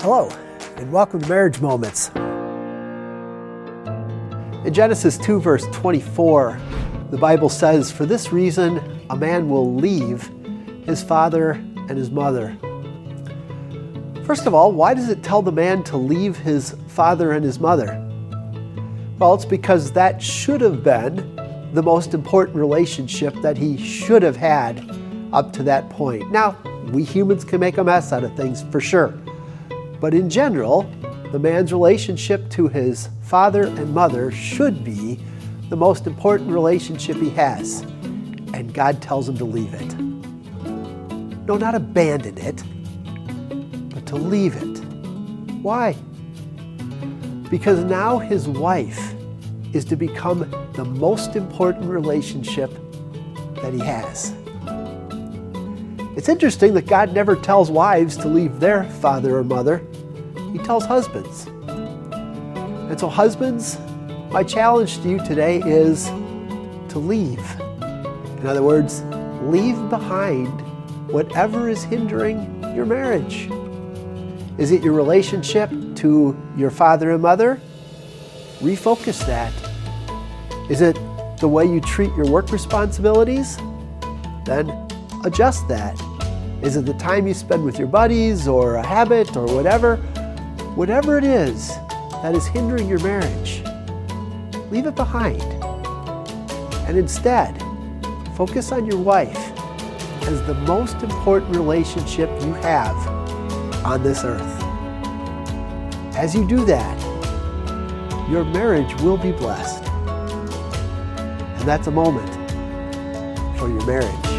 Hello, and welcome to Marriage Moments. In Genesis 2, verse 24, the Bible says, For this reason, a man will leave his father and his mother. First of all, why does it tell the man to leave his father and his mother? Well, it's because that should have been the most important relationship that he should have had up to that point. Now, we humans can make a mess out of things for sure. But in general, the man's relationship to his father and mother should be the most important relationship he has. And God tells him to leave it. No, not abandon it, but to leave it. Why? Because now his wife is to become the most important relationship that he has. It's interesting that God never tells wives to leave their father or mother, He tells husbands. And so, husbands, my challenge to you today is to leave. In other words, leave behind whatever is hindering your marriage. Is it your relationship to your father and mother? Refocus that. Is it the way you treat your work responsibilities? Then adjust that. Is it the time you spend with your buddies or a habit or whatever? Whatever it is that is hindering your marriage, leave it behind. And instead, focus on your wife as the most important relationship you have on this earth. As you do that, your marriage will be blessed. And that's a moment for your marriage.